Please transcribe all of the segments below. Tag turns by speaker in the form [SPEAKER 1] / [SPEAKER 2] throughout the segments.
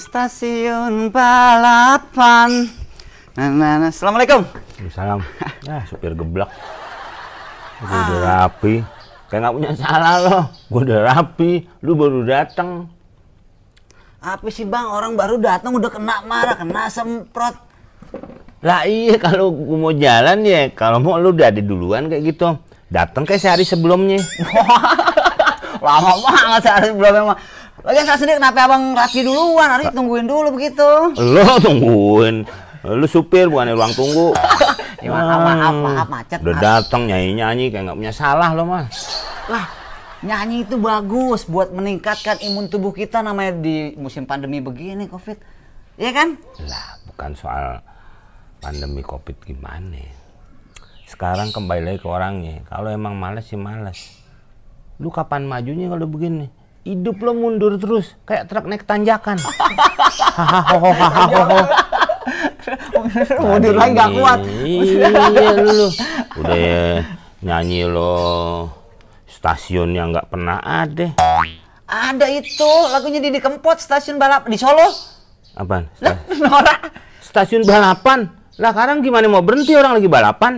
[SPEAKER 1] Stasiun balapan. Nah, nah, nah. Assalamualaikum.
[SPEAKER 2] Salam. Nah, supir geblak. Gue udah rapi. Kayak nggak punya salah loh. Gue udah rapi. Lu baru datang.
[SPEAKER 1] Apa sih bang? Orang baru datang udah kena marah, kena semprot.
[SPEAKER 2] Lah iya kalau gue mau jalan ya, kalau mau lu udah ada duluan kayak gitu. Datang kayak sehari sebelumnya.
[SPEAKER 1] Lama banget sehari sebelumnya mah. Lagian saya sendiri kenapa abang rapi duluan? Hari tungguin dulu begitu.
[SPEAKER 2] Lo tungguin. Lu supir bukan ruang tunggu.
[SPEAKER 1] Ya, maaf, maaf, maaf, macet.
[SPEAKER 2] Udah datang nyanyi-nyanyi kayak nggak punya salah lo mah.
[SPEAKER 1] Lah, nyanyi itu bagus buat meningkatkan imun tubuh kita namanya di musim pandemi begini Covid. Iya kan?
[SPEAKER 2] Lah, bukan soal pandemi Covid gimana. Sekarang kembali lagi ke orangnya. Kalau emang males sih males. Lu kapan majunya kalau begini? Hidup lo mundur terus kayak truk naik tanjakan.
[SPEAKER 1] Mundur lagi nggak kuat.
[SPEAKER 2] Iya lu. Udah ya, nyanyi lo stasiun yang nggak pernah ada.
[SPEAKER 1] Ada itu lagunya Didi Kempot stasiun balap di Solo.
[SPEAKER 2] Apaan?
[SPEAKER 1] Nora.
[SPEAKER 2] Stasiun balapan. Lah sekarang gimana mau berhenti orang lagi balapan?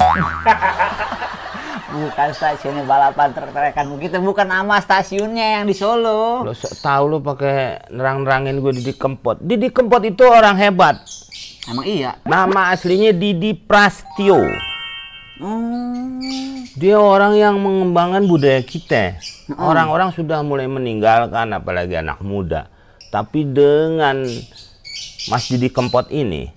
[SPEAKER 1] Bukan stasiunnya balapan trek-trekan begitu, bukan nama stasiunnya yang di Solo.
[SPEAKER 2] Lo tahu lo pakai nerang-nerangin gue Didi Kempot. Didi Kempot itu orang hebat.
[SPEAKER 1] Emang iya.
[SPEAKER 2] Nama aslinya Didi Prastio.
[SPEAKER 1] Hmm.
[SPEAKER 2] Dia orang yang mengembangkan budaya kita. Orang-orang sudah mulai meninggalkan, apalagi anak muda. Tapi dengan Mas Didi Kempot ini,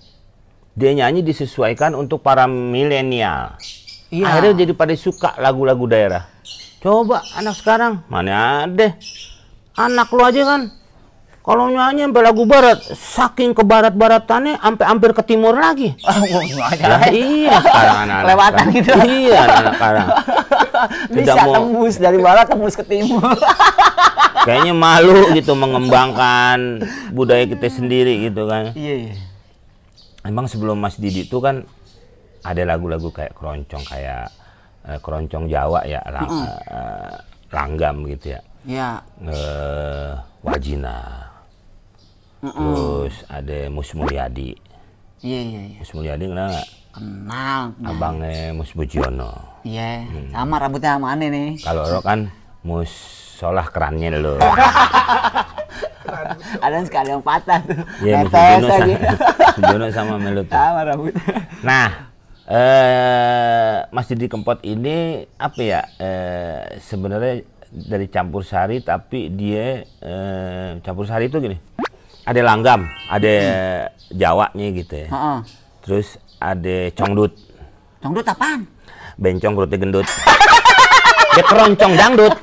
[SPEAKER 2] dia nyanyi disesuaikan untuk para milenial.
[SPEAKER 1] Iya.
[SPEAKER 2] Akhirnya jadi pada suka lagu-lagu daerah. Coba anak sekarang, mana ada. Anak lo aja kan, kalau nyanyi sampai lagu barat, saking ke barat-baratannya sampai hampir ke timur lagi.
[SPEAKER 1] Oh.
[SPEAKER 2] Lah iya sekarang anak-anak.
[SPEAKER 1] Kelewatan
[SPEAKER 2] sekarang.
[SPEAKER 1] gitu.
[SPEAKER 2] Iya anak-anak sekarang.
[SPEAKER 1] Bisa
[SPEAKER 2] Tidak mau-
[SPEAKER 1] tembus dari barat tembus ke timur.
[SPEAKER 2] Kayaknya malu gitu mengembangkan budaya kita sendiri gitu kan.
[SPEAKER 1] Iya, iya.
[SPEAKER 2] Emang sebelum Mas Didi itu kan ada lagu-lagu kayak keroncong kayak eh, keroncong Jawa ya, lang- eh, langgam gitu ya.
[SPEAKER 1] Iya.
[SPEAKER 2] Eh, Wajina. Terus ada Mus Mulyadi.
[SPEAKER 1] Iya, iya, iya.
[SPEAKER 2] Mus Mulyadi kenal nggak?
[SPEAKER 1] Kenal.
[SPEAKER 2] Abangnya Mus Bujiono.
[SPEAKER 1] Iya, sama rambutnya sama aneh nih.
[SPEAKER 2] Kalau lo kan Mus Solah kerannya lo.
[SPEAKER 1] Ada sekali yang patah tuh.
[SPEAKER 2] Iya, Mus Bujiono sama, Bujiono sama Melo tuh.
[SPEAKER 1] Sama rambutnya.
[SPEAKER 2] Nah, eh Mas Didi Kempot ini apa ya? Eh, sebenarnya dari campur sari tapi dia eh, campur sari itu gini. Ada langgam, ada Jawanya gitu ya.
[SPEAKER 1] Heeh.
[SPEAKER 2] Terus ada congdut,
[SPEAKER 1] Congdut apaan?
[SPEAKER 2] bencong perutnya gendut. Dia keroncong dangdut.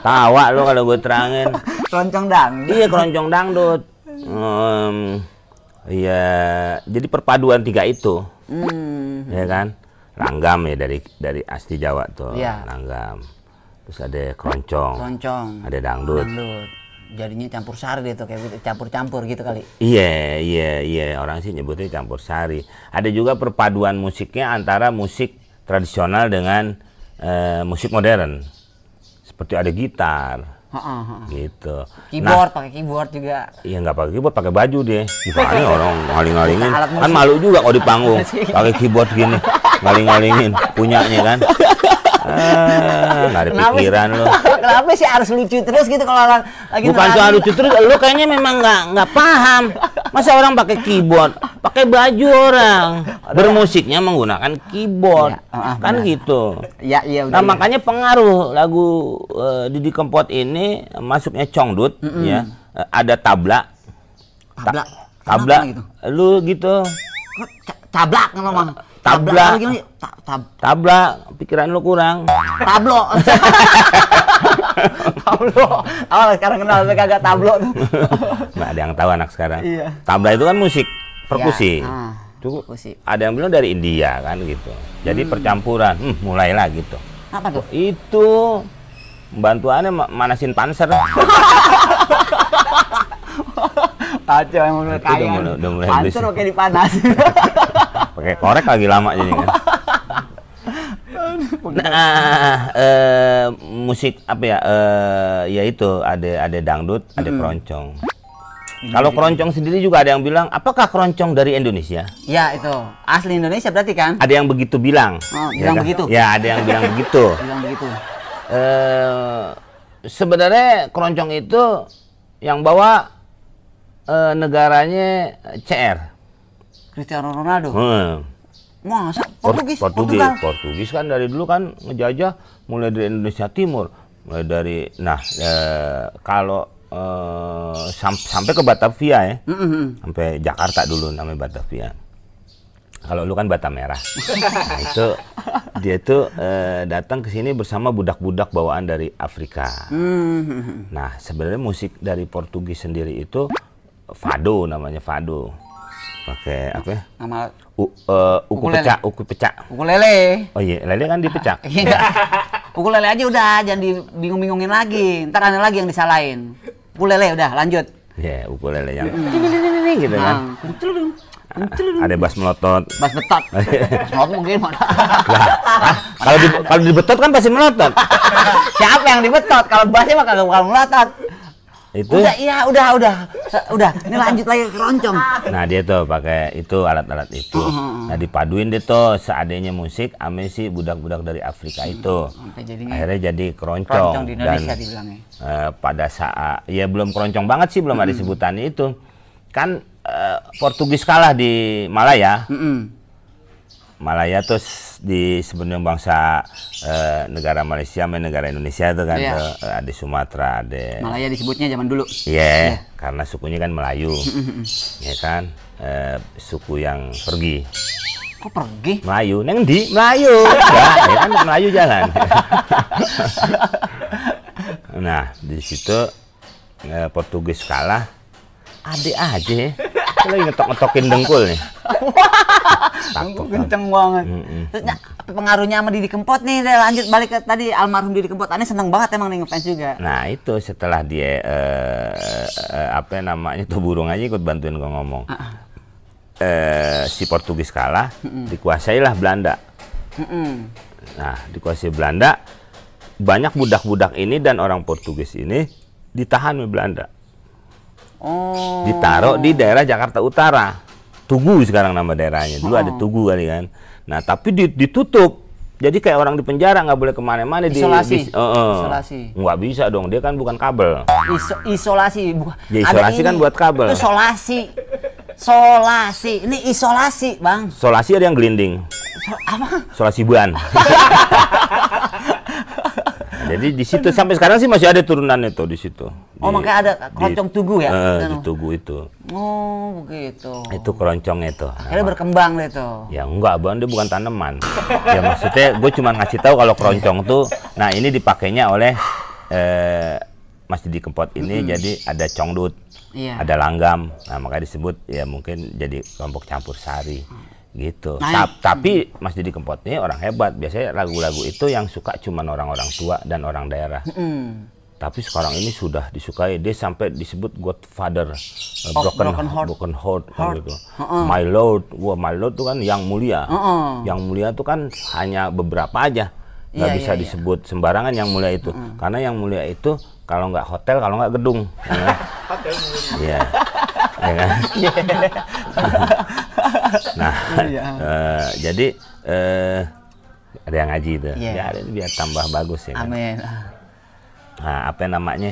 [SPEAKER 2] Tawa lo kalau gue terangin.
[SPEAKER 1] Keroncong dang.
[SPEAKER 2] Iya keroncong dangdut. Em, Iya, jadi perpaduan tiga itu,
[SPEAKER 1] Hmm.
[SPEAKER 2] ya kan? Langgam ya dari dari asli Jawa tuh,
[SPEAKER 1] Iya.
[SPEAKER 2] langgam. Terus ada keroncong,
[SPEAKER 1] Keroncong.
[SPEAKER 2] ada dangdut.
[SPEAKER 1] Dangdut. Jadinya campur sari gitu kayak gitu, campur-campur gitu kali.
[SPEAKER 2] Iya, iya, iya. Orang sih nyebutnya campur sari. Ada juga perpaduan musiknya antara musik tradisional dengan eh, musik modern. Seperti ada gitar,
[SPEAKER 1] Heeh.
[SPEAKER 2] gitu.
[SPEAKER 1] Keyboard, pakai keyboard juga.
[SPEAKER 2] Iya nggak pakai keyboard, pakai baju deh. Gimana orang ngaling-ngalingin? Kan malu juga kalau di panggung pakai keyboard gini, ngaling-ngalingin punyanya kan. Ah, nggak ada
[SPEAKER 1] Kenapa sih?
[SPEAKER 2] pikiran lo.
[SPEAKER 1] Kenapa sih harus lucu terus gitu kalau orang lagi
[SPEAKER 2] Bukan soal lucu terus, lo kayaknya memang nggak nggak paham. Masa orang pakai keyboard, pakai baju orang, bermusiknya menggunakan keyboard,
[SPEAKER 1] ah, ah,
[SPEAKER 2] kan
[SPEAKER 1] benar.
[SPEAKER 2] gitu.
[SPEAKER 1] Ya, iya udah.
[SPEAKER 2] Nah
[SPEAKER 1] iya.
[SPEAKER 2] makanya pengaruh lagu eh, Didi Kempot ini masuknya congdut ya Eh, ada tabla tabla
[SPEAKER 1] Kenapa gitu?
[SPEAKER 2] lu gitu
[SPEAKER 1] Tablak ngomong.
[SPEAKER 2] Tablak.
[SPEAKER 1] apa gini? Ta- tab-
[SPEAKER 2] tabla pikiran lu kurang
[SPEAKER 1] tablo. tablo. Oh, sekarang kenal tapi kagak tablo tuh.
[SPEAKER 2] nggak ada yang tahu anak sekarang
[SPEAKER 1] Iya.
[SPEAKER 2] tabla itu kan musik perkusi
[SPEAKER 1] Iya, ah, perkusi.
[SPEAKER 2] ada yang bilang dari India kan gitu jadi percampuran hmm, mulailah gitu
[SPEAKER 1] Apa tuh?
[SPEAKER 2] itu bantuannya ma- manasin panser
[SPEAKER 1] udah kaya.
[SPEAKER 2] mulai- udah mulai
[SPEAKER 1] Panser oke dipanas.
[SPEAKER 2] pakai korek lagi lama jadi kan Nah, eh, musik apa ya? Eh, ya itu ada ada dangdut, ada keroncong. Kalau keroncong sendiri juga ada yang bilang, apakah keroncong dari Indonesia?
[SPEAKER 1] Ya itu asli Indonesia berarti kan?
[SPEAKER 2] Ada yang begitu bilang.
[SPEAKER 1] Oh,
[SPEAKER 2] Ya
[SPEAKER 1] bilang
[SPEAKER 2] kan?
[SPEAKER 1] begitu?
[SPEAKER 2] Ya, ada yang bilang begitu.
[SPEAKER 1] Bilang begitu.
[SPEAKER 2] Eh, sebenarnya keroncong itu yang bawa eh, negaranya CR.
[SPEAKER 1] Cristiano Ronaldo.
[SPEAKER 2] Hmm.
[SPEAKER 1] Masa
[SPEAKER 2] Por-
[SPEAKER 1] Portugis?
[SPEAKER 2] Portugis,
[SPEAKER 1] Portugal.
[SPEAKER 2] Portugis kan dari dulu kan ngejajah mulai dari Indonesia Timur, mulai dari nah eh, kalau eh, sam- sampai ke Batavia ya,
[SPEAKER 1] Mm-mm.
[SPEAKER 2] sampai Jakarta dulu namanya Batavia. Kalau lu kan Bata Merah, nah, itu dia itu eh, datang ke sini bersama budak-budak bawaan dari Afrika.
[SPEAKER 1] Hmm.
[SPEAKER 2] Nah sebenarnya musik dari Portugis sendiri itu fado namanya fado, pakai apa? ya?
[SPEAKER 1] Nama
[SPEAKER 2] U- eh, uku
[SPEAKER 1] Ukulele.
[SPEAKER 2] pecah, uku pecah.
[SPEAKER 1] ukulele.
[SPEAKER 2] Oh iya, lele kan dipecah.
[SPEAKER 1] Iya enggak. Ukulele aja udah, jangan dibingung-bingungin lagi. Ntar ada lagi yang disalahin. Ukulele udah, lanjut.
[SPEAKER 2] Ya, ukulele yang gitu kan.
[SPEAKER 1] Nah.
[SPEAKER 2] Ada bass melotot.
[SPEAKER 1] Bas betot. Semot mungkin mana?
[SPEAKER 2] Ah, kalau di, kalau dibetot kan pasti melotot.
[SPEAKER 1] Siapa yang dibetot? Kalau basnya mah kagak bakal melotot.
[SPEAKER 2] Itu.
[SPEAKER 1] Udah, iya, udah, udah. Udah, ini lanjut lagi ke keroncong.
[SPEAKER 2] Nah, dia tuh pakai itu alat-alat itu. Nah, dipaduin dia tuh seadanya musik ame si budak-budak dari Afrika itu.
[SPEAKER 1] Sampai jadinya
[SPEAKER 2] Akhirnya jadi keroncong.
[SPEAKER 1] keroncong di Indonesia
[SPEAKER 2] Dan eh, pada saat ya belum keroncong banget sih belum ada sebutannya itu. Kan eh, Portugis kalah di Malaya.
[SPEAKER 1] Mm-mm.
[SPEAKER 2] Malaya tuh s- di sebenarnya bangsa eh, negara Malaysia sama negara Indonesia tuh kan
[SPEAKER 1] Iya.
[SPEAKER 2] tuh, eh, ada Sumatera ada
[SPEAKER 1] Malaya disebutnya zaman dulu.
[SPEAKER 2] Iya, karena sukunya kan Melayu. Ya kan? Eh, suku yang pergi.
[SPEAKER 1] Kok pergi?
[SPEAKER 2] Melayu. Neng di Melayu. Ya, ya kan? Melayu jalan. Nah di situ eh, Portugis kalah. Adik aja ya. lagi ngetok-ngetokin dengkul nih Takut kan.
[SPEAKER 1] Kenceng banget.
[SPEAKER 2] Mm-mm.
[SPEAKER 1] Terus nah, apa pengaruhnya sama Didi Kempot nih, Deh, lanjut balik ke tadi almarhum Didi Kempot. Aneh seneng banget emang nih ngefans juga.
[SPEAKER 2] Nah itu setelah dia eh, eh, apa namanya tuh burung aja ikut bantuin gua ngomong. Eh, si Portugis kalah, dikuasailah Belanda.
[SPEAKER 1] Mm-mm.
[SPEAKER 2] Nah dikuasai Belanda, banyak budak-budak ini dan orang Portugis ini ditahan oleh Belanda,
[SPEAKER 1] Oh.
[SPEAKER 2] ditaruh di daerah Jakarta Utara. Tugu sekarang nama daerahnya. Dulu ada Tugu kali kan. Nah tapi di- ditutup. Jadi kayak orang di penjara nggak boleh ke mana-mana di
[SPEAKER 1] Isolasi.
[SPEAKER 2] di- eh.
[SPEAKER 1] Isolasi.
[SPEAKER 2] Nggak bisa dong. Dia kan bukan kabel.
[SPEAKER 1] Iso- isolasi. Bu-
[SPEAKER 2] Ya,
[SPEAKER 1] ada
[SPEAKER 2] isolasi kan
[SPEAKER 1] ini.
[SPEAKER 2] buat kabel.
[SPEAKER 1] Itu solasi. Solasi. Ini isolasi, Bang.
[SPEAKER 2] Solasi ada yang gelinding.
[SPEAKER 1] So- apa?
[SPEAKER 2] Solasi buan. Jadi di situ sampai sekarang sih masih ada turunannya tuh di situ.
[SPEAKER 1] Oh,
[SPEAKER 2] Di-
[SPEAKER 1] makanya ada keroncong
[SPEAKER 2] di-
[SPEAKER 1] tugu ya?
[SPEAKER 2] Eh, di tugu itu.
[SPEAKER 1] Oh, begitu.
[SPEAKER 2] Itu keroncongnya itu.
[SPEAKER 1] Akhirnya berkembang deh tuh.
[SPEAKER 2] Ya enggak, bang, dia bukan tanaman. ya maksudnya gue cuma ngasih tahu kalau keroncong tuh, nah ini dipakainya oleh eh, Mas Didi Kempot ini jadi ada congdut,
[SPEAKER 1] Iya.
[SPEAKER 2] ada langgam, nah makanya disebut ya mungkin jadi kelompok campur sari gitu.
[SPEAKER 1] Nah,
[SPEAKER 2] Ta- tapi Mas Didi Kempot ini orang hebat, biasanya lagu-lagu itu yang suka cuman orang-orang tua dan orang daerah.
[SPEAKER 1] Mm.
[SPEAKER 2] Tapi sekarang ini sudah disukai, dia sampai disebut Godfather,
[SPEAKER 1] Of
[SPEAKER 2] broken,
[SPEAKER 1] Broken Heart.
[SPEAKER 2] broken heart, kan
[SPEAKER 1] Heart.
[SPEAKER 2] gitu. My Lord, wah My Lord tuh kan yang mulia.
[SPEAKER 1] Heeh.
[SPEAKER 2] Yang mulia tuh kan hanya beberapa aja, nggak
[SPEAKER 1] Iya,
[SPEAKER 2] bisa
[SPEAKER 1] iya, iya.
[SPEAKER 2] disebut sembarangan yang mulia itu. Karena yang mulia itu kalau nggak hotel, kalau nggak gedung. ya kan? Iya, ya kan? Nah,
[SPEAKER 1] Iya.
[SPEAKER 2] eh, jadi eh, ada yang ngaji itu,
[SPEAKER 1] Iya.
[SPEAKER 2] ya, ada- biar tambah bagus ya kan.
[SPEAKER 1] Amin.
[SPEAKER 2] Nah, apa namanya?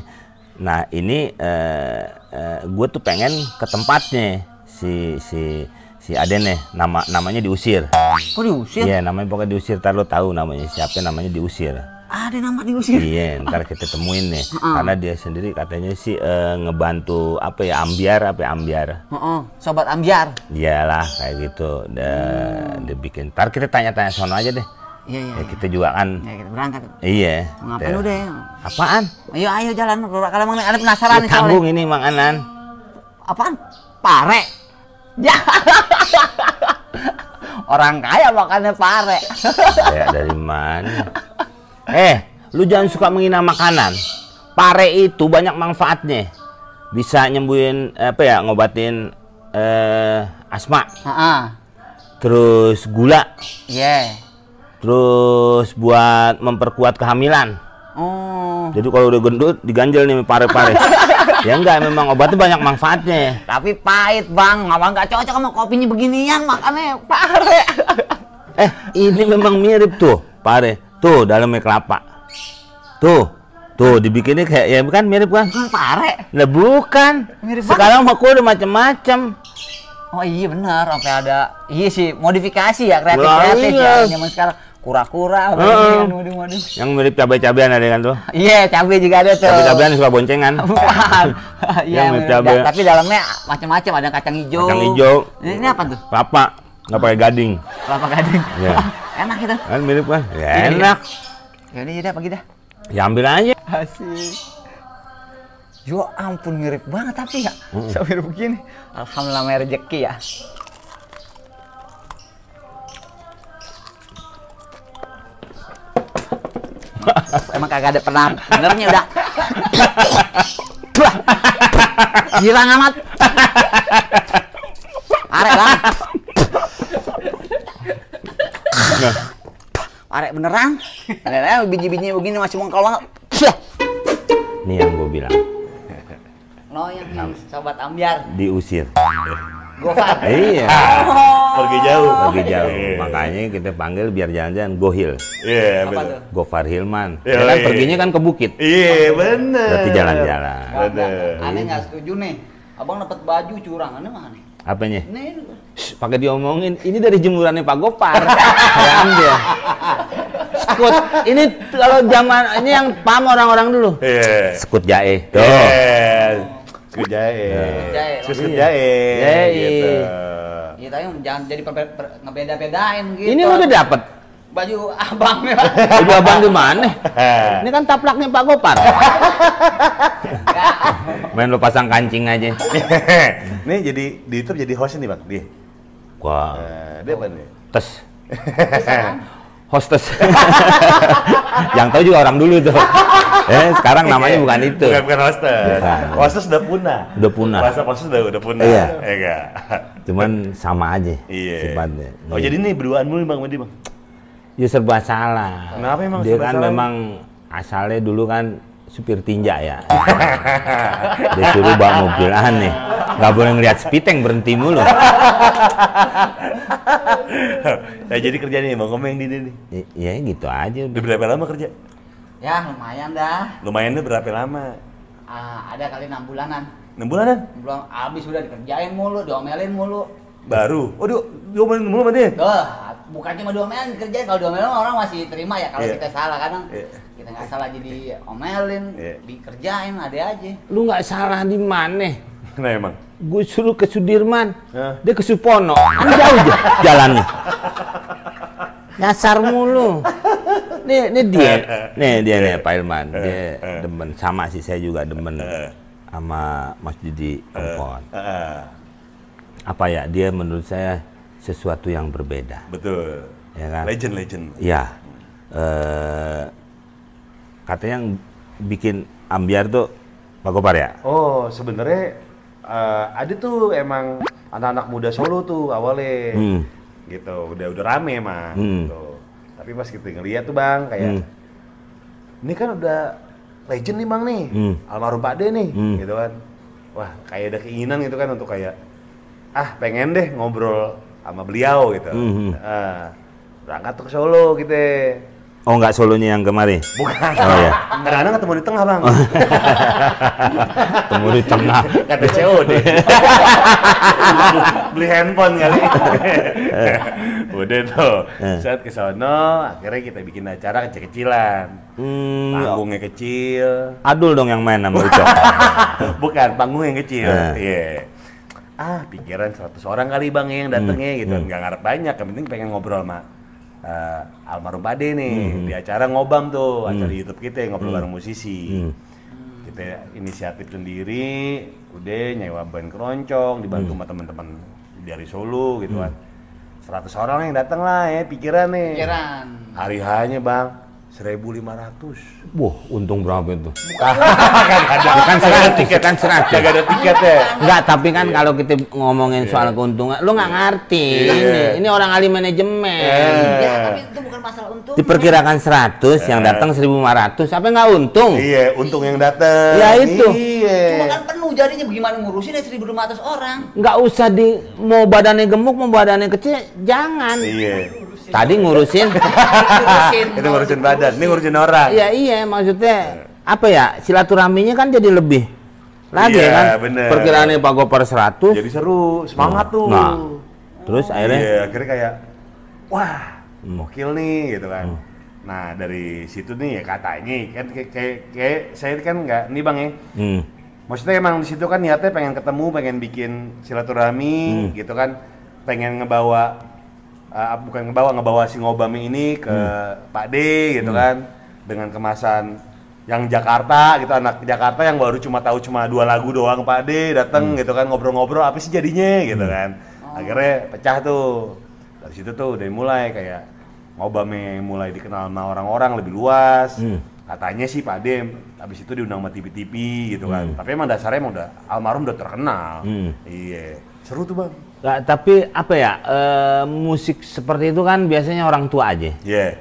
[SPEAKER 2] Nah, ini eh, eh, gue tuh pengen ke tempatnya si si si Aden nih, nama namanya diusir.
[SPEAKER 1] Kok diusir?
[SPEAKER 2] Iya, namanya pokoknya diusir. Ntar lo tahu namanya siapa namanya diusir.
[SPEAKER 1] Ada nama diusir.
[SPEAKER 2] Iya, ntar kita temuin nih. Karena dia sendiri katanya sih eh, ngebantu apa ya ambiar apa ya ambiar.
[SPEAKER 1] Heeh, Sobat Ambiar.
[SPEAKER 2] Iyalah kayak gitu. Dia, dia bikin. Ntar kita tanya-tanya sono aja deh.
[SPEAKER 1] Iya, iya.
[SPEAKER 2] Ya, kita juga kan.
[SPEAKER 1] Ya, kita berangkat.
[SPEAKER 2] Iya.
[SPEAKER 1] Ngapain lu deh?
[SPEAKER 2] Apaan?
[SPEAKER 1] Ayo, ayo jalan. Kalau emang ada penasaran
[SPEAKER 2] Ya,
[SPEAKER 1] nih
[SPEAKER 2] tanggung ini Mang Anan.
[SPEAKER 1] Apaan? Pare. Ya. Orang kaya makannya pare.
[SPEAKER 2] Kayak dari mana? Eh, lu jangan suka menghina makanan. Pare itu banyak manfaatnya. Bisa nyembuhin apa ya, ngobatin eh, asma.
[SPEAKER 1] Heeh.
[SPEAKER 2] Terus gula.
[SPEAKER 1] Iya.
[SPEAKER 2] Terus buat memperkuat kehamilan.
[SPEAKER 1] Oh.
[SPEAKER 2] Jadi kalau udah gendut diganjel nih pare-pare. ya enggak, memang obatnya banyak manfaatnya.
[SPEAKER 1] Tapi pahit bang, abang nggak cocok sama kopinya beginian makanya pare.
[SPEAKER 2] Eh, ini memang mirip tuh, pare. Tuh, dalamnya kelapa. Tuh, tuh dibikinnya kayak ya kan mirip kan?
[SPEAKER 1] Bukan pare.
[SPEAKER 2] Lah bukan.
[SPEAKER 1] Mirip
[SPEAKER 2] Sekarang mah udah macam-macam.
[SPEAKER 1] Oh iya benar, sampai ada iya sih modifikasi ya kreatif kreatif
[SPEAKER 2] iya.
[SPEAKER 1] ya zaman sekarang kura-kura apa modif-modif.
[SPEAKER 2] Yang mirip cabai-cabean ada kan tuh.
[SPEAKER 1] Iya cabai juga ada tuh.
[SPEAKER 2] Cabai-cabean suka boncengan.
[SPEAKER 1] Bukan. Iya,
[SPEAKER 2] Yang
[SPEAKER 1] mirip.
[SPEAKER 2] cabai.
[SPEAKER 1] Da- tapi dalamnya macam-macam ada kacang hijau.
[SPEAKER 2] Kacang hijau.
[SPEAKER 1] Ini, ini apa tuh?
[SPEAKER 2] Kelapa, nggak pakai gading.
[SPEAKER 1] Kelapa gading.
[SPEAKER 2] Iya.
[SPEAKER 1] Enak itu.
[SPEAKER 2] Kan mirip kan? Ya
[SPEAKER 1] Iya.
[SPEAKER 2] enak.
[SPEAKER 1] Ya udah, udah pagi dah.
[SPEAKER 2] Ya ambil aja.
[SPEAKER 1] Asik. Yo ampun mirip banget tapi ya. Bisa mirip begini. Alhamdulillah namanya rezeki ya. Emang kagak ada pernah benernya udah. Wah. Girang amat. Arek lah.
[SPEAKER 2] Nah,
[SPEAKER 1] Arek beneran. Ada biji-bijinya begini masih banget. Syah.
[SPEAKER 2] ini yang gue bilang
[SPEAKER 1] No yang sobat ambiar.
[SPEAKER 2] diusir.
[SPEAKER 1] Gofar.
[SPEAKER 2] iya.
[SPEAKER 3] Pergi jauh.
[SPEAKER 2] Pergi jauh. Makanya kita panggil biar jalan-jalan Gohil.
[SPEAKER 3] Iya,
[SPEAKER 1] Apa
[SPEAKER 3] betul.
[SPEAKER 2] Gofar Hilman.
[SPEAKER 3] Iya,
[SPEAKER 2] Ya kan
[SPEAKER 3] iya.
[SPEAKER 2] perginya kan ke bukit.
[SPEAKER 3] Iya, bener.
[SPEAKER 2] Berarti jalan-jalan.
[SPEAKER 3] Bener.
[SPEAKER 1] Aneh nggak setuju nih. Abang dapat baju curang, aneh mana nih?
[SPEAKER 2] Apanya? Shh, pakai diomongin, ini dari jemurannya Pak Gopar. Saya ambil. Skut, ini kalau zaman ini yang paham orang-orang dulu.
[SPEAKER 3] Iya.
[SPEAKER 2] Skut jae. Tuh.
[SPEAKER 3] Iya. Skut jae.
[SPEAKER 1] jae.
[SPEAKER 3] Skut
[SPEAKER 2] Iya.
[SPEAKER 3] jae.
[SPEAKER 2] Jae.
[SPEAKER 3] Gitu.
[SPEAKER 1] Iya tapi jangan jadi per- per- ngebeda-bedain gitu.
[SPEAKER 2] Ini udah dapet.
[SPEAKER 1] baju abang ya.
[SPEAKER 2] Udah abang di mana? Ini kan taplaknya Pak Gopar. Main lu pasang kancing aja.
[SPEAKER 3] Nih jadi di YouTube jadi host nih, Bang. Dia.
[SPEAKER 2] Wah,
[SPEAKER 3] Nah, dia apa nih?
[SPEAKER 2] tes. Hostess. Yang tahu juga orang dulu tuh. Eh, sekarang namanya bukan itu.
[SPEAKER 3] Bukan, bukan hostess.
[SPEAKER 2] Bukan.
[SPEAKER 3] Hostess udah punah.
[SPEAKER 2] Udah punah.
[SPEAKER 3] Bahasa hostess udah, udah punah.
[SPEAKER 2] Iya.
[SPEAKER 3] Ya enggak?
[SPEAKER 2] Cuman sama aja
[SPEAKER 3] Iya.
[SPEAKER 2] sifatnya.
[SPEAKER 3] Oh, jadi nih berduaan mulu Bang Medi, Bang.
[SPEAKER 2] Ya serba salah.
[SPEAKER 3] Kenapa emang
[SPEAKER 2] Dia
[SPEAKER 3] serba
[SPEAKER 2] kan
[SPEAKER 3] salah?
[SPEAKER 2] memang asalnya dulu kan supir tinja ya. Disuruh bawa mobil aneh. Gak boleh ngeliat spiteng berhenti mulu.
[SPEAKER 3] nah, jadi kerja nih, Bang Komeng di nih.
[SPEAKER 2] I- Ya gitu aja
[SPEAKER 3] Udah berapa lama kerja?
[SPEAKER 1] Ya lumayan dah.
[SPEAKER 3] Lumayan deh berapa lama?
[SPEAKER 1] Ah, ada kali enam bulanan.
[SPEAKER 3] 6 bulanan?
[SPEAKER 1] Belum habis udah dikerjain mulu, diomelin mulu.
[SPEAKER 3] Baru. Oh, dia diomelin mulu sama dia.
[SPEAKER 1] Bukan cuma diomelin dikerjain. Kalau diomelin orang masih terima ya kalau
[SPEAKER 3] Iya.
[SPEAKER 1] kita salah kadang.
[SPEAKER 3] Iya.
[SPEAKER 1] Kita nggak salah jadi omelin,
[SPEAKER 3] Iya.
[SPEAKER 1] dikerjain ada aja.
[SPEAKER 2] Lu nggak salah di mana?
[SPEAKER 3] Nah, emang.
[SPEAKER 2] Gue suruh ke Sudirman,
[SPEAKER 3] Hah?
[SPEAKER 2] dia ke Supono. Kan jauh aja jalannya. Nyasar mulu. Nih, nih dia, nih dia nih Pak Ilman. Dia demen sama sih saya juga demen sama Mas Didi.
[SPEAKER 3] Heeh.
[SPEAKER 2] Apa ya? Dia menurut saya sesuatu yang berbeda.
[SPEAKER 3] betul.
[SPEAKER 2] Ya kan?
[SPEAKER 3] Legend, legend.
[SPEAKER 2] Iya. Eh, katanya yang bikin ambiar tuh Pak Gopar ya?
[SPEAKER 3] Oh, sebenarnya eh, ada tuh emang anak-anak muda Solo tuh awalnya.
[SPEAKER 2] Hmm.
[SPEAKER 3] Gitu, udah udah rame emang.
[SPEAKER 2] Hmm.
[SPEAKER 3] Gitu. Tapi pas kita ngeliat tuh Bang, kayak
[SPEAKER 2] Hmm.
[SPEAKER 3] ini kan udah legend nih Bang nih.
[SPEAKER 2] Hmm.
[SPEAKER 3] Almarhum Pak De nih,
[SPEAKER 2] Hmm.
[SPEAKER 3] gitu kan. Wah, kayak ada keinginan gitu kan untuk kayak ah, pengen deh ngobrol sama beliau gitu.
[SPEAKER 2] Hmm.
[SPEAKER 3] Ah, berangkat ke Solo gitu.
[SPEAKER 2] Oh nggak solonya yang kemarin?
[SPEAKER 3] Bukan.
[SPEAKER 2] Oh ya.
[SPEAKER 3] Kadang-kadang ketemu di tengah, Bang.
[SPEAKER 2] Temu di tengah.
[SPEAKER 3] Kata COD. Beli handphone kali. Udah tuh.
[SPEAKER 2] Eh.
[SPEAKER 3] Saat ke sono, akhirnya kita bikin acara kecil-kecilan.
[SPEAKER 2] Hmm,
[SPEAKER 3] Panggungnya kecil.
[SPEAKER 2] adul dong yang main sama Ucok.
[SPEAKER 3] Bukan, panggung yang kecil.
[SPEAKER 2] Eh.
[SPEAKER 3] Iya. Ah, pikiran 100 orang kali Bang yang datengnya gitu.
[SPEAKER 2] hmm.
[SPEAKER 3] Nggak ngarep banyak, yang penting pengen ngobrol sama eh, almarhum Pak De nih.
[SPEAKER 2] Hmm.
[SPEAKER 3] Di acara ngobam tuh, acara YouTube kita yang ngobrol bareng musisi.
[SPEAKER 2] Hmm.
[SPEAKER 3] Kita inisiatif sendiri, udah nyewa band keroncong, dibantu
[SPEAKER 2] Hmm.
[SPEAKER 3] sama teman-teman dari Solo gitu kan. 100 orang yang datang lah ya, pikiran nih.
[SPEAKER 1] Pikiran.
[SPEAKER 3] Hari hanya Bang, 1500.
[SPEAKER 2] Wah, untung berapa itu?
[SPEAKER 3] Kagak
[SPEAKER 2] kan seratus, kan seratus.
[SPEAKER 3] Kagak ada tiket ya.
[SPEAKER 2] Enggak, tapi kan kalau kita ngomongin soal keuntungan, lu nggak ngerti.
[SPEAKER 3] Iya.
[SPEAKER 2] Ini, ini orang ahli manajemen.
[SPEAKER 3] Iya.
[SPEAKER 1] Ya, tapi itu bukan masalah
[SPEAKER 2] Diperkirakan 100, yang datang 1500, apa nggak untung?
[SPEAKER 3] Iya, untung yang dateng.
[SPEAKER 2] Ya, itu.
[SPEAKER 3] Iya.
[SPEAKER 1] Cuma kan penuh jadinya bagaimana ngurusin ya 1500 orang.
[SPEAKER 2] Nggak usah di mau badannya gemuk, mau badannya kecil, jangan.
[SPEAKER 3] Iya.
[SPEAKER 2] Tadi ngurusin.
[SPEAKER 1] Ngurusin.
[SPEAKER 3] Itu ngurusin badan, ini ngurusin orang.
[SPEAKER 2] Iya iya, maksudnya apa ya? Silaturahminya kan jadi lebih lagi
[SPEAKER 3] Iya,
[SPEAKER 2] kan.
[SPEAKER 3] bener.
[SPEAKER 2] Perkiraannya Pak Gopar 100.
[SPEAKER 3] Jadi seru, semangat tuh.
[SPEAKER 2] Nah, terus akhirnya
[SPEAKER 3] Iya, akhirnya kayak wah,
[SPEAKER 2] Hmm.
[SPEAKER 3] gokil nih gitu kan. Nah, dari situ nih ya katanya kan kayak kayak, kayak saya kan nggak nih Bang ya.
[SPEAKER 2] hmm,
[SPEAKER 3] Maksudnya emang di situ kan niatnya pengen ketemu, pengen bikin silaturahmi
[SPEAKER 2] Hmm.
[SPEAKER 3] gitu kan. Pengen ngebawa uh, bukan ngebawa ngebawa si ngobami ini ke
[SPEAKER 2] Hmm.
[SPEAKER 3] Pak D gitu kan dengan kemasan yang Jakarta gitu anak Jakarta yang baru cuma tahu cuma dua lagu doang Pak D datang
[SPEAKER 2] Hmm.
[SPEAKER 3] gitu kan ngobrol-ngobrol apa sih jadinya gitu kan. Akhirnya pecah tuh. Dari situ tuh udah mulai kayak ngobami mulai dikenal sama orang-orang lebih luas
[SPEAKER 2] Hmm.
[SPEAKER 3] katanya sih Pak D habis itu diundang sama TV-TV gitu kan
[SPEAKER 2] Hmm.
[SPEAKER 3] tapi emang dasarnya emang udah almarhum udah terkenal
[SPEAKER 2] Hmm.
[SPEAKER 3] iya seru tuh bang
[SPEAKER 2] Nggak, tapi apa ya? eh, musik seperti itu kan biasanya orang tua aja.
[SPEAKER 3] iya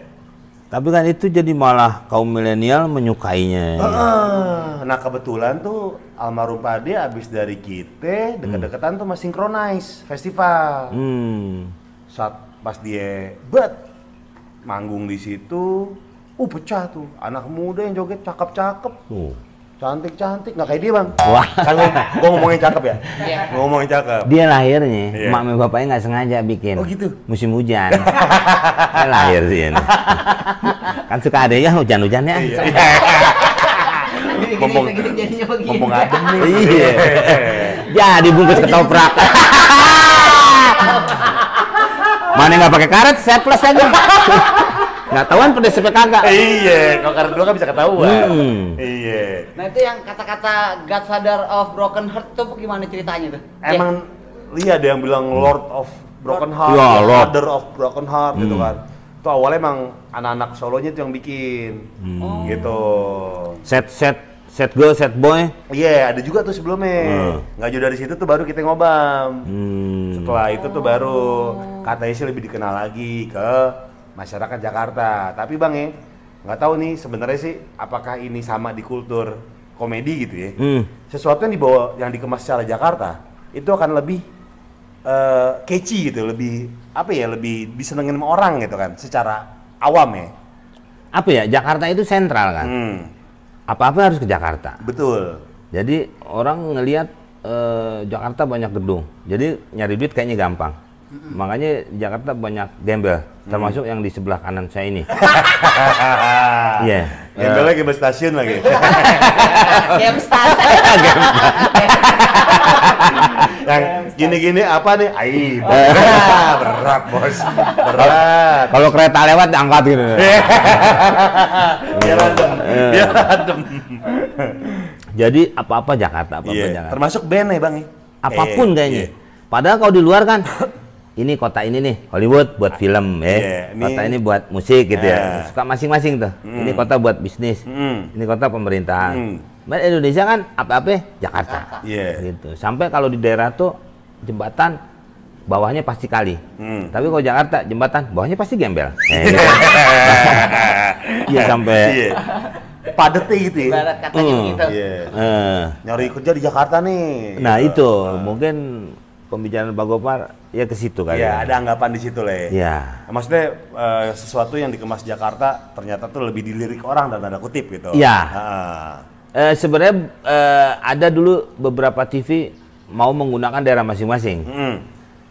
[SPEAKER 2] Tapi kan itu jadi malah kaum milenial menyukainya.
[SPEAKER 3] Ah, nah kebetulan tuh almarhum Pak D abis dari kita deket-deketan tuh masih synchronize festival
[SPEAKER 2] Hmm.
[SPEAKER 3] saat pas dia bet manggung di situ uh pecah tuh anak muda yang joget cakep-cakep
[SPEAKER 2] Tuh.
[SPEAKER 3] Cantik-cantik nggak kayak dia bang
[SPEAKER 2] Wah.
[SPEAKER 3] kan gua, gua ngomongin cakep ya
[SPEAKER 1] Iya.
[SPEAKER 3] Gua ngomongin cakep
[SPEAKER 2] Dia lahirnya, emak sama bapaknya nggak sengaja bikin.
[SPEAKER 3] Oh, gitu?
[SPEAKER 2] Musim hujan. Dia lahir sih ini. kan suka ada ya hujan-hujannya.
[SPEAKER 3] Iya. Mumpung- mumpung adem nih
[SPEAKER 2] Iya. Jadi bungkus ketoprak. Mana nggak pakai karet, saya plus aja. Nggak tahuan pedes sampai kagak.
[SPEAKER 3] iya kalau karena dua kan bisa ketahuan
[SPEAKER 2] Hmm.
[SPEAKER 3] iya
[SPEAKER 1] Nah itu yang kata-kata Godfather of Broken Heart tuh gimana ceritanya tuh?
[SPEAKER 3] emang lihat ada yang bilang Lord of Broken Heart,
[SPEAKER 2] Ya, Lord.
[SPEAKER 3] Father of Broken Heart gitu
[SPEAKER 2] Hmm.
[SPEAKER 3] kan. Itu awalnya emang anak-anak solonya tuh yang bikin,
[SPEAKER 2] Hmm.
[SPEAKER 3] gitu.
[SPEAKER 2] Set set set girl, set boy.
[SPEAKER 3] Iya, ada juga tuh sebelumnya.
[SPEAKER 2] Hmm.
[SPEAKER 3] Nggak jauh dari situ tuh baru kita ngobam.
[SPEAKER 2] Hmm.
[SPEAKER 3] Setelah itu tuh baru katanya sih lebih dikenal lagi ke masyarakat Jakarta. Tapi bang ya, nggak tahu nih sebenarnya sih apakah ini sama di kultur komedi gitu ya.
[SPEAKER 2] Hmm.
[SPEAKER 3] Sesuatu yang dibawa yang dikemas secara Jakarta itu akan lebih eh, catchy gitu, lebih apa ya, lebih disenengin sama orang gitu kan, secara awam ya.
[SPEAKER 2] Apa ya? Jakarta itu sentral kan.
[SPEAKER 3] Hmm,
[SPEAKER 2] Apa-apa harus ke Jakarta.
[SPEAKER 3] betul.
[SPEAKER 2] Jadi orang ngelihat eh, Jakarta banyak gedung. Jadi nyari duit kayaknya gampang. Makanya di Jakarta banyak gembel, termasuk yang di sebelah kanan saya ini. Iya.
[SPEAKER 3] Gembel lagi ke stasiun lagi.
[SPEAKER 1] Game Stars.
[SPEAKER 3] yang gini-gini apa nih? Aib. Ah, berat bos, berat.
[SPEAKER 2] Kalau kereta lewat diangkat gitu.
[SPEAKER 3] Biar adem, biar adem.
[SPEAKER 2] Jadi apa-apa Jakarta, apa-apa
[SPEAKER 3] Iya,
[SPEAKER 2] Jakarta.
[SPEAKER 3] termasuk band ya bang ya?
[SPEAKER 2] Apa pun
[SPEAKER 3] Eh,
[SPEAKER 2] kayaknya.
[SPEAKER 3] iya.
[SPEAKER 2] Padahal kalau di luar kan ini kota ini nih Hollywood buat film ya.
[SPEAKER 3] Ini-
[SPEAKER 2] Kota ini buat musik gitu
[SPEAKER 3] Iya.
[SPEAKER 2] ya. Suka masing-masing tuh. Ini kota buat bisnis.
[SPEAKER 3] Hmm.
[SPEAKER 2] Ini kota pemerintahan. But Indonesia kan apa-apa Jakarta.
[SPEAKER 3] Iya.
[SPEAKER 2] Gitu. Sampai kalau di daerah tuh jembatan bawahnya pasti kali.
[SPEAKER 3] Hmm.
[SPEAKER 2] Tapi kalau Jakarta jembatan bawahnya pasti gembel. Eh, gitu. Iya sampai.
[SPEAKER 3] Padet gitu ya.
[SPEAKER 1] Ibarat katanya
[SPEAKER 2] Hmm.
[SPEAKER 1] begitu.
[SPEAKER 3] Iya.
[SPEAKER 2] eh,
[SPEAKER 3] Nyari kerja di Jakarta nih.
[SPEAKER 2] Nah
[SPEAKER 3] Gitu.
[SPEAKER 2] itu mungkin pembicaraan Pak Gopar ya ke situ.
[SPEAKER 3] Iya,
[SPEAKER 2] ya.
[SPEAKER 3] ada anggapan di situ le.
[SPEAKER 2] Ya.
[SPEAKER 3] Maksudnya eh, sesuatu yang dikemas Jakarta ternyata tuh lebih dilirik orang dan tanda kutip gitu.
[SPEAKER 2] Iya.
[SPEAKER 3] Ah.
[SPEAKER 2] Eh, Sebenarnya eh, ada dulu beberapa TV mau menggunakan daerah masing-masing.
[SPEAKER 3] Hmm.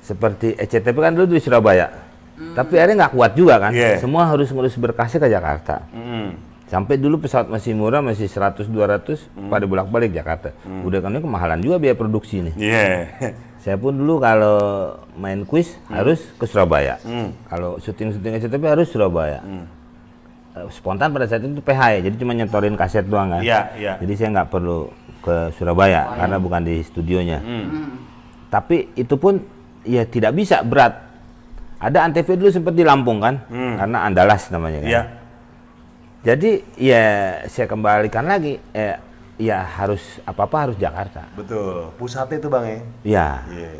[SPEAKER 2] Seperti ECTV kan dulu di Surabaya. Tapi akhirnya nggak kuat juga kan.
[SPEAKER 3] Iya.
[SPEAKER 2] Semua harus ngurus berkasnya ke Jakarta.
[SPEAKER 3] Hmm.
[SPEAKER 2] Sampai dulu pesawat masih murah, masih 100 200 pada bolak-balik Jakarta. Udah kan ini kemahalan juga biaya produksi nih.
[SPEAKER 3] Iya.
[SPEAKER 2] Saya pun dulu kalau main kuis harus ke Surabaya.
[SPEAKER 3] Hmm.
[SPEAKER 2] Kalau syuting-syuting SCTV harus Surabaya. Eh, Spontan pada saat itu PH ya, jadi cuma nyentorin kaset doang kan.
[SPEAKER 3] Iya, iya.
[SPEAKER 2] Jadi saya nggak perlu ke Surabaya karena bukan di studionya.
[SPEAKER 3] Hmm.
[SPEAKER 2] Tapi itu pun ya tidak bisa berat. Ada Antv dulu sempat di Lampung kan,
[SPEAKER 3] Hmm.
[SPEAKER 2] karena Andalas namanya kan.
[SPEAKER 3] Iya.
[SPEAKER 2] Jadi ya saya kembalikan lagi, eh, ya harus apa-apa harus Jakarta.
[SPEAKER 3] Betul. Pusatnya itu bang ya.
[SPEAKER 2] Ya,
[SPEAKER 3] Iya.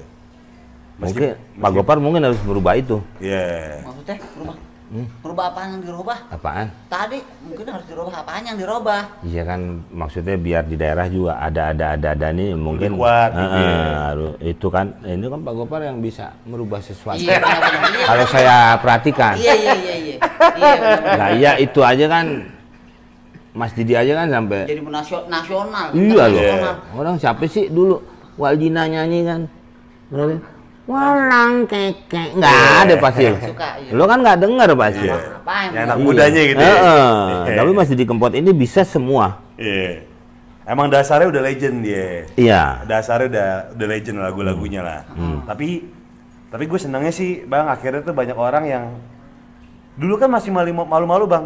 [SPEAKER 2] mungkin Pak Gopar mungkin harus merubah itu.
[SPEAKER 3] Iya.
[SPEAKER 1] Maksudnya rumah? Merubah apa yang dirubah?
[SPEAKER 2] Apaan?
[SPEAKER 1] Tadi mungkin harus dirubah apaan yang dirubah?
[SPEAKER 2] Iya kan maksudnya biar di daerah juga ada ada ada ada nih mungkin
[SPEAKER 3] Lebih kuat
[SPEAKER 2] Eh,
[SPEAKER 3] gitu
[SPEAKER 2] harus- itu kan ini kan Pak Gopar yang bisa merubah sesuatu.
[SPEAKER 1] Iya,
[SPEAKER 2] Kalau saya perhatikan,
[SPEAKER 1] Iya, iya, iya, iya. Iya,
[SPEAKER 2] nah iya itu aja kan Mas Didi aja kan sampai
[SPEAKER 1] Jadi nasio- nasional.
[SPEAKER 2] iya loh. Orang siapa sih dulu Waldina nyanyi kan? Walang keke nggak ada pasti.
[SPEAKER 1] Suka, iya.
[SPEAKER 2] Lo kan nggak denger pasti.
[SPEAKER 3] Iya.
[SPEAKER 1] Apa yang
[SPEAKER 3] Ya, anak mudanya gitu ya.
[SPEAKER 2] Heeh.
[SPEAKER 3] Iya.
[SPEAKER 2] Tapi Mas Didi Kempot ini bisa semua.
[SPEAKER 3] Iya. Emang dasarnya udah legend dia.
[SPEAKER 2] Iya.
[SPEAKER 3] Dasarnya udah udah legend lagu-lagunya lah. Tapi tapi gue senangnya sih bang akhirnya tuh banyak orang yang dulu kan masih malu- malu-malu bang.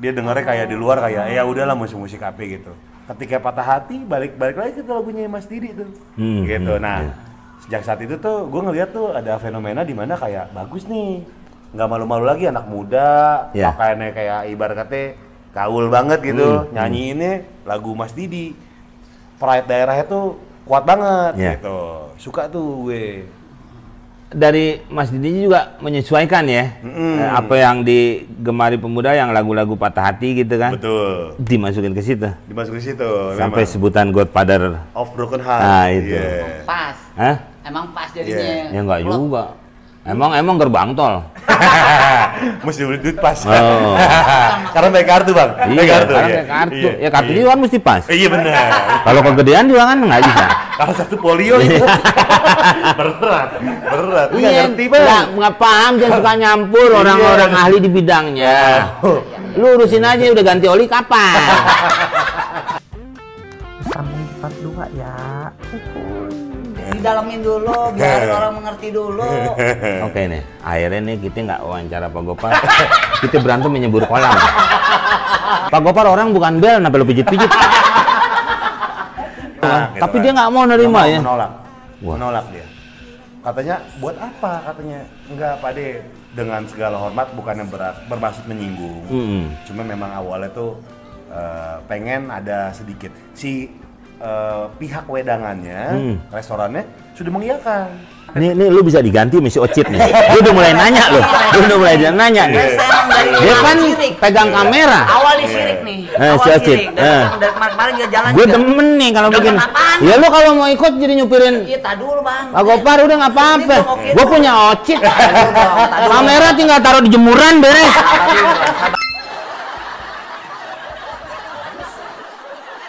[SPEAKER 3] Dia dengarnya kayak di luar kayak ya udahlah musik-musik apa gitu. Ketika patah hati balik balik lagi ke lagunya Mas Didi tuh.
[SPEAKER 2] Hmm,
[SPEAKER 3] gitu.
[SPEAKER 2] hmm,
[SPEAKER 3] Nah
[SPEAKER 2] iya.
[SPEAKER 3] sejak saat itu tuh gue ngeliat tuh ada fenomena di mana kayak bagus nih nggak malu-malu lagi anak muda
[SPEAKER 2] Iya.
[SPEAKER 3] pakaiannya kayak ibarat katanya gaul banget gitu
[SPEAKER 2] Hmm,
[SPEAKER 3] nyanyiinnya lagu Mas Didi pride daerahnya tuh kuat banget
[SPEAKER 2] Iya.
[SPEAKER 3] gitu suka tuh gue
[SPEAKER 2] dari Mas Didi juga menyesuaikan ya eh, apa yang digemari pemuda yang lagu-lagu patah hati gitu kan
[SPEAKER 3] betul
[SPEAKER 2] dimasukin ke situ
[SPEAKER 3] dimasukin situ
[SPEAKER 2] sampai
[SPEAKER 3] memang.
[SPEAKER 2] sebutan Godfather
[SPEAKER 3] of broken heart
[SPEAKER 2] Nah, itu.
[SPEAKER 3] Iya.
[SPEAKER 1] Pas.
[SPEAKER 2] Hah?
[SPEAKER 1] Emang pas
[SPEAKER 3] Iya.
[SPEAKER 1] jadinya.
[SPEAKER 2] ya enggak juga emang emang gerbang tol
[SPEAKER 3] mesti beli duit pas
[SPEAKER 2] Oh.
[SPEAKER 3] karena pakai kartu bang Pakai
[SPEAKER 2] iya
[SPEAKER 3] kartu
[SPEAKER 2] karena
[SPEAKER 3] ya.
[SPEAKER 2] kayak kartu
[SPEAKER 3] Iya.
[SPEAKER 2] ya kartu
[SPEAKER 3] iya.
[SPEAKER 2] juga kan mesti pas
[SPEAKER 3] iya benar
[SPEAKER 2] kalau kegedean juga kan nggak bisa
[SPEAKER 3] kalau satu polio itu berat berat Lu nggak
[SPEAKER 2] Iya,
[SPEAKER 3] ngerti bang
[SPEAKER 2] nggak nggak paham dia suka nyampur
[SPEAKER 3] Iya.
[SPEAKER 2] orang-orang ahli di bidangnya. Lu urusin aja udah ganti oli kapan?
[SPEAKER 4] sambung part 2 ya
[SPEAKER 1] Didalamin dulu, biar orang mengerti dulu.
[SPEAKER 2] Oke nih, akhirnya nih kita nggak wawancara Pak Gopar, kita berantem menyebur kolam. Pak Gopar orang bukan bel, kenapa lu pijit-pijit?
[SPEAKER 3] Nah, gitu
[SPEAKER 2] Tapi
[SPEAKER 3] kan.
[SPEAKER 2] dia nggak mau
[SPEAKER 3] Nggak
[SPEAKER 2] nerima
[SPEAKER 3] mau,
[SPEAKER 2] ya.
[SPEAKER 3] menolak
[SPEAKER 2] Wah.
[SPEAKER 3] menolak dia katanya buat apa katanya enggak Pak De dengan segala hormat bukan yang beras- bermaksud menyinggung
[SPEAKER 2] Mm-mm.
[SPEAKER 3] cuma memang awalnya tuh eh, pengen ada sedikit si eh, pihak wedangannya
[SPEAKER 2] Hmm.
[SPEAKER 3] restorannya sudah mengiyakan
[SPEAKER 2] Nih, nih lu bisa diganti sama si Ocit nih. Dia udah mulai nanya loh. Dia udah mulai nanya nih. Dia kan
[SPEAKER 1] sirik.
[SPEAKER 2] pegang kamera.
[SPEAKER 1] Awal disirik nih.
[SPEAKER 2] Eh,
[SPEAKER 1] awal
[SPEAKER 2] si Ocit.
[SPEAKER 1] sirik. Dari,
[SPEAKER 2] Eh.
[SPEAKER 1] kemarin-kemarin dia jalan
[SPEAKER 2] Gue demen nih kalau
[SPEAKER 1] apaan?
[SPEAKER 2] Ya lu kalau mau ikut jadi nyupirin
[SPEAKER 1] Kita dulu bang.
[SPEAKER 2] Pak Gopar udah nggak apa-apa. Gue punya ocit. Kamera tinggal taruh di jemuran beres.